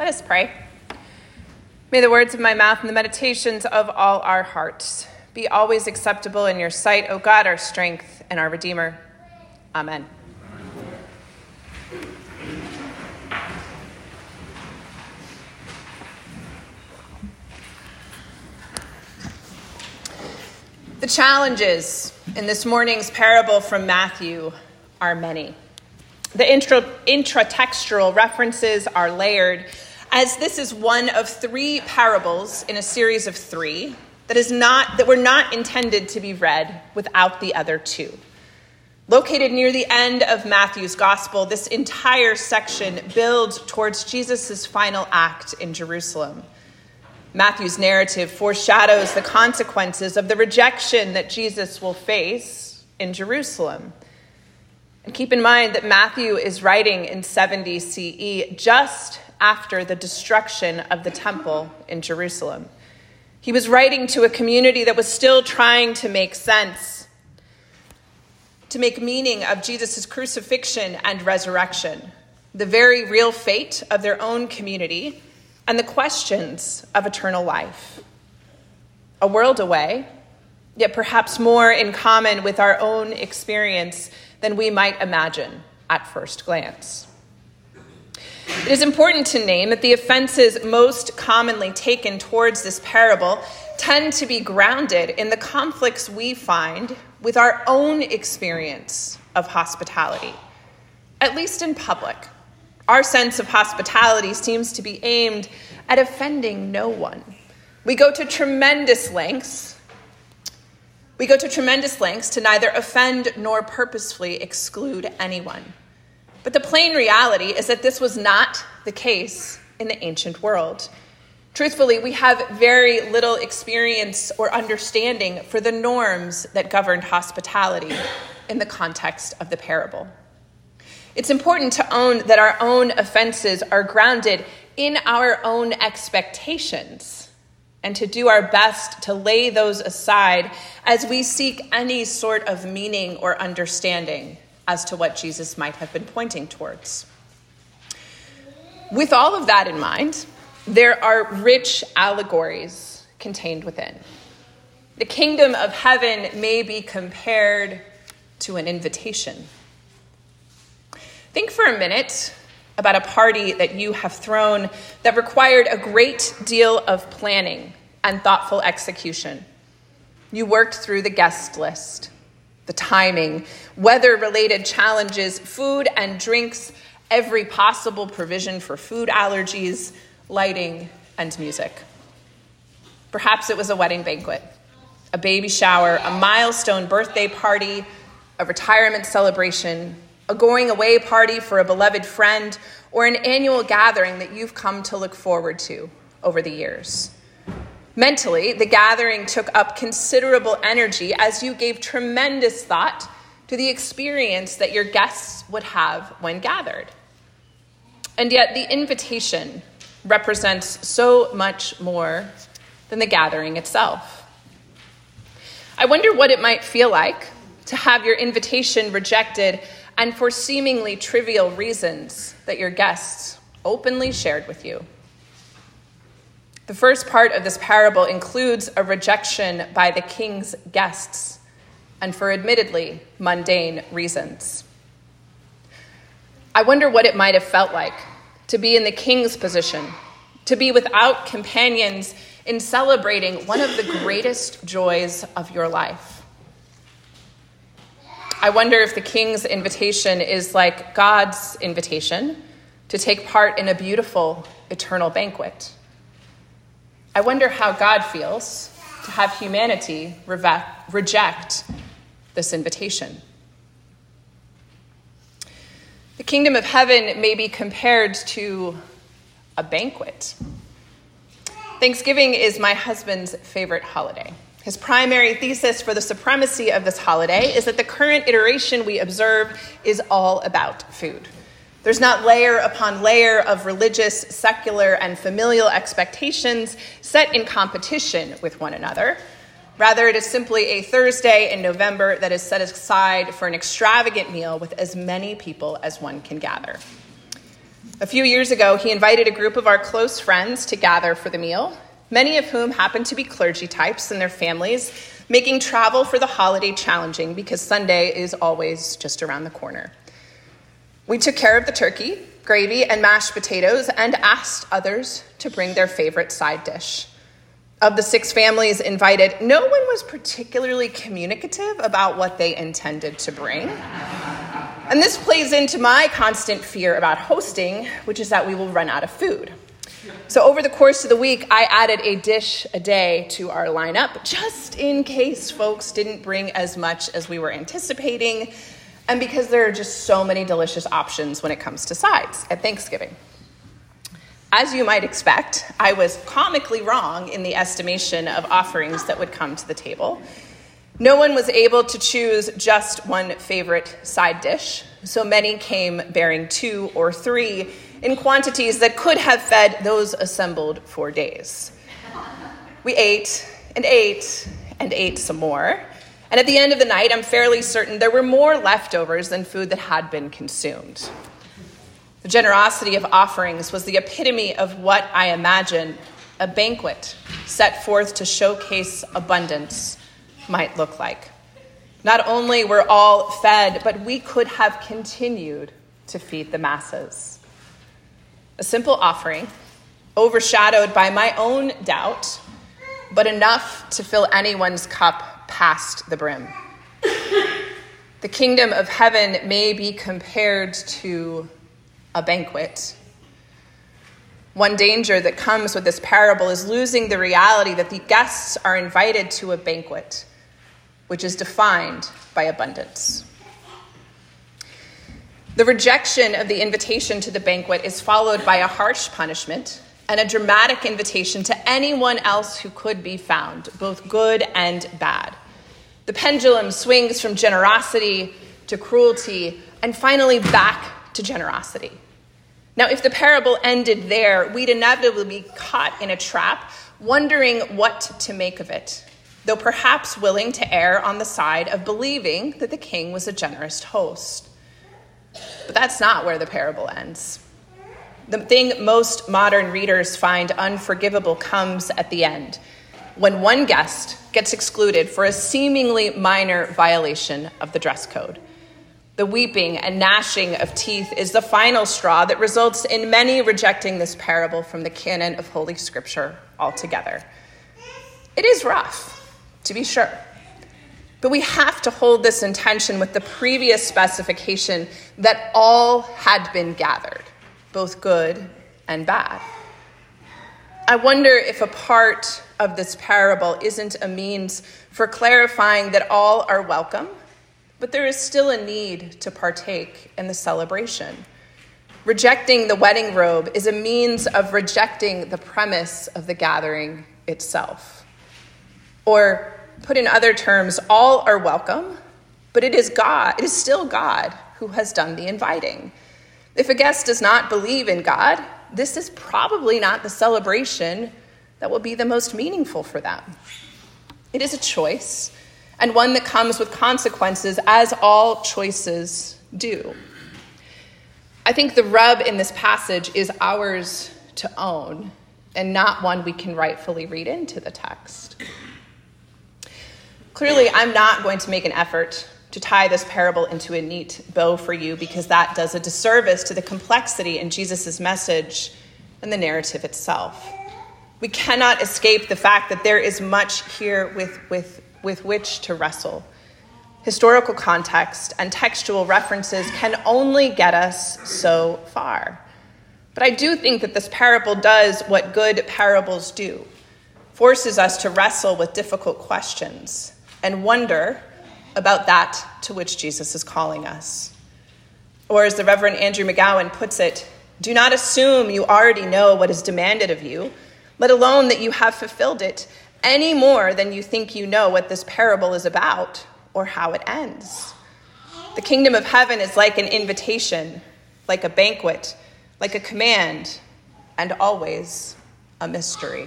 Let us pray. May the words of my mouth and the meditations of all our hearts be always acceptable in your sight, O God, our strength and our Redeemer. Amen. The challenges in this morning's parable from Matthew are many. The intra, intratextual references are layered, as this is one of three parables in a series of three that is not that were not intended to be read without the other two. Located near the end of Matthew's gospel, this entire section builds towards Jesus' final act in Jerusalem. Matthew's narrative foreshadows the consequences of the rejection that Jesus will face in Jerusalem. Keep in mind that Matthew is writing in 70 CE, just after the destruction of the temple in Jerusalem. He was writing to a community that was still trying to make sense, to make meaning of Jesus' crucifixion and resurrection, the very real fate of their own community, and the questions of eternal life. A world away, yet perhaps more in common with our own experience than we might imagine at first glance. It is important to name that the offenses most commonly taken towards this parable tend to be grounded in the conflicts we find with our own experience of hospitality, at least in public. Our sense of hospitality seems to be aimed at offending no one. We go to tremendous lengths we go to tremendous lengths to neither offend nor purposefully exclude anyone. But the plain reality is that this was not the case in the ancient world. Truthfully, we have very little experience or understanding for the norms that governed hospitality in the context of the parable. It's important to own that our own offenses are grounded in our own expectations and to do our best to lay those aside as we seek any sort of meaning or understanding as to what Jesus might have been pointing towards. With all of that in mind, there are rich allegories contained within. The kingdom of heaven may be compared to an invitation. Think for a minute about a party that you have thrown that required a great deal of planning and thoughtful execution. You worked through the guest list, the timing, weather related challenges, food and drinks, every possible provision for food allergies, lighting, and music. Perhaps it was a wedding banquet, a baby shower, a milestone birthday party, a retirement celebration, a going away party for a beloved friend, or an annual gathering that you've come to look forward to over the years. Mentally, the gathering took up considerable energy as you gave tremendous thought to the experience that your guests would have when gathered. And yet, the invitation represents so much more than the gathering itself. I wonder what it might feel like to have your invitation rejected and for seemingly trivial reasons that your guests openly shared with you. The first part of this parable includes a rejection by the king's guests, and for admittedly mundane reasons. I wonder what it might have felt like to be in the king's position, to be without companions in celebrating one of the greatest joys of your life. I wonder if the king's invitation is like God's invitation to take part in a beautiful eternal banquet. I wonder how God feels to have humanity reject this invitation. The kingdom of heaven may be compared to a banquet. Thanksgiving is my husband's favorite holiday. His primary thesis for the supremacy of this holiday is that the current iteration we observe is all about food. There's not layer upon layer of religious, secular, and familial expectations set in competition with one another. Rather, it is simply a Thursday in November that is set aside for an extravagant meal with as many people as one can gather. A few years ago, he invited a group of our close friends to gather for the meal, many of whom happen to be clergy types and their families, making travel for the holiday challenging because Sunday is always just around the corner. We took care of the turkey, gravy, and mashed potatoes and asked others to bring their favorite side dish. Of the six families invited, no one was particularly communicative about what they intended to bring. And this plays into my constant fear about hosting, which is that we will run out of food. So, over the course of the week, I added a dish a day to our lineup just in case folks didn't bring as much as we were anticipating, and because there are just so many delicious options when it comes to sides at Thanksgiving. As you might expect, I was comically wrong in the estimation of offerings that would come to the table. No one was able to choose just one favorite side dish, so many came bearing two or three in quantities that could have fed those assembled for days. We ate and ate and ate some more. And at the end of the night, I'm fairly certain there were more leftovers than food that had been consumed. The generosity of offerings was the epitome of what I imagine a banquet set forth to showcase abundance might look like. Not only were all fed, but we could have continued to feed the masses. A simple offering, overshadowed by my own doubt, but enough to fill anyone's cup past the brim. The kingdom of heaven may be compared to a banquet. One danger that comes with this parable is losing the reality that the guests are invited to a banquet which is defined by abundance. The rejection of the invitation to the banquet is followed by a harsh punishment and a dramatic invitation to anyone else who could be found, both good and bad. The pendulum swings from generosity to cruelty and finally back to generosity. Now, if the parable ended there, we'd inevitably be caught in a trap, wondering what to make of it though perhaps willing to err on the side of believing that the king was a generous host. But that's not where the parable ends. The thing most modern readers find unforgivable comes at the end, when one guest gets excluded for a seemingly minor violation of the dress code. The weeping and gnashing of teeth is the final straw that results in many rejecting this parable from the canon of Holy Scripture altogether. It is rough to be sure. But we have to hold this intention with the previous specification that all had been gathered, both good and bad. I wonder if a part of this parable isn't a means for clarifying that all are welcome, but there is still a need to partake in the celebration. Rejecting the wedding robe is a means of rejecting the premise of the gathering itself. Or, put in other terms, all are welcome, but it is God, it is still God who has done the inviting. If a guest does not believe in God, this is probably not the celebration that will be the most meaningful for them. It is a choice, and one that comes with consequences, as all choices do. I think the rub in this passage is ours to own, and not one we can rightfully read into the text. Clearly, I'm not going to make an effort to tie this parable into a neat bow for you because that does a disservice to the complexity in Jesus' message and the narrative itself. We cannot escape the fact that there is much here with, with, with which to wrestle. Historical context and textual references can only get us so far. But I do think that this parable does what good parables do forces us to wrestle with difficult questions and wonder about that to which Jesus is calling us. Or, as the Reverend Andrew McGowan puts it, do not assume you already know what is demanded of you, let alone that you have fulfilled it, any more than you think you know what this parable is about or how it ends. The kingdom of heaven is like an invitation, like a banquet, like a command, and always a mystery.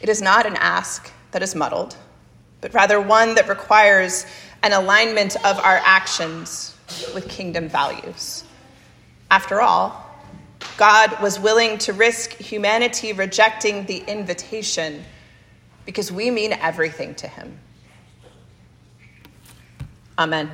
It is not an ask that is muddled, but rather one that requires an alignment of our actions with kingdom values. After all, God was willing to risk humanity rejecting the invitation because we mean everything to him. Amen.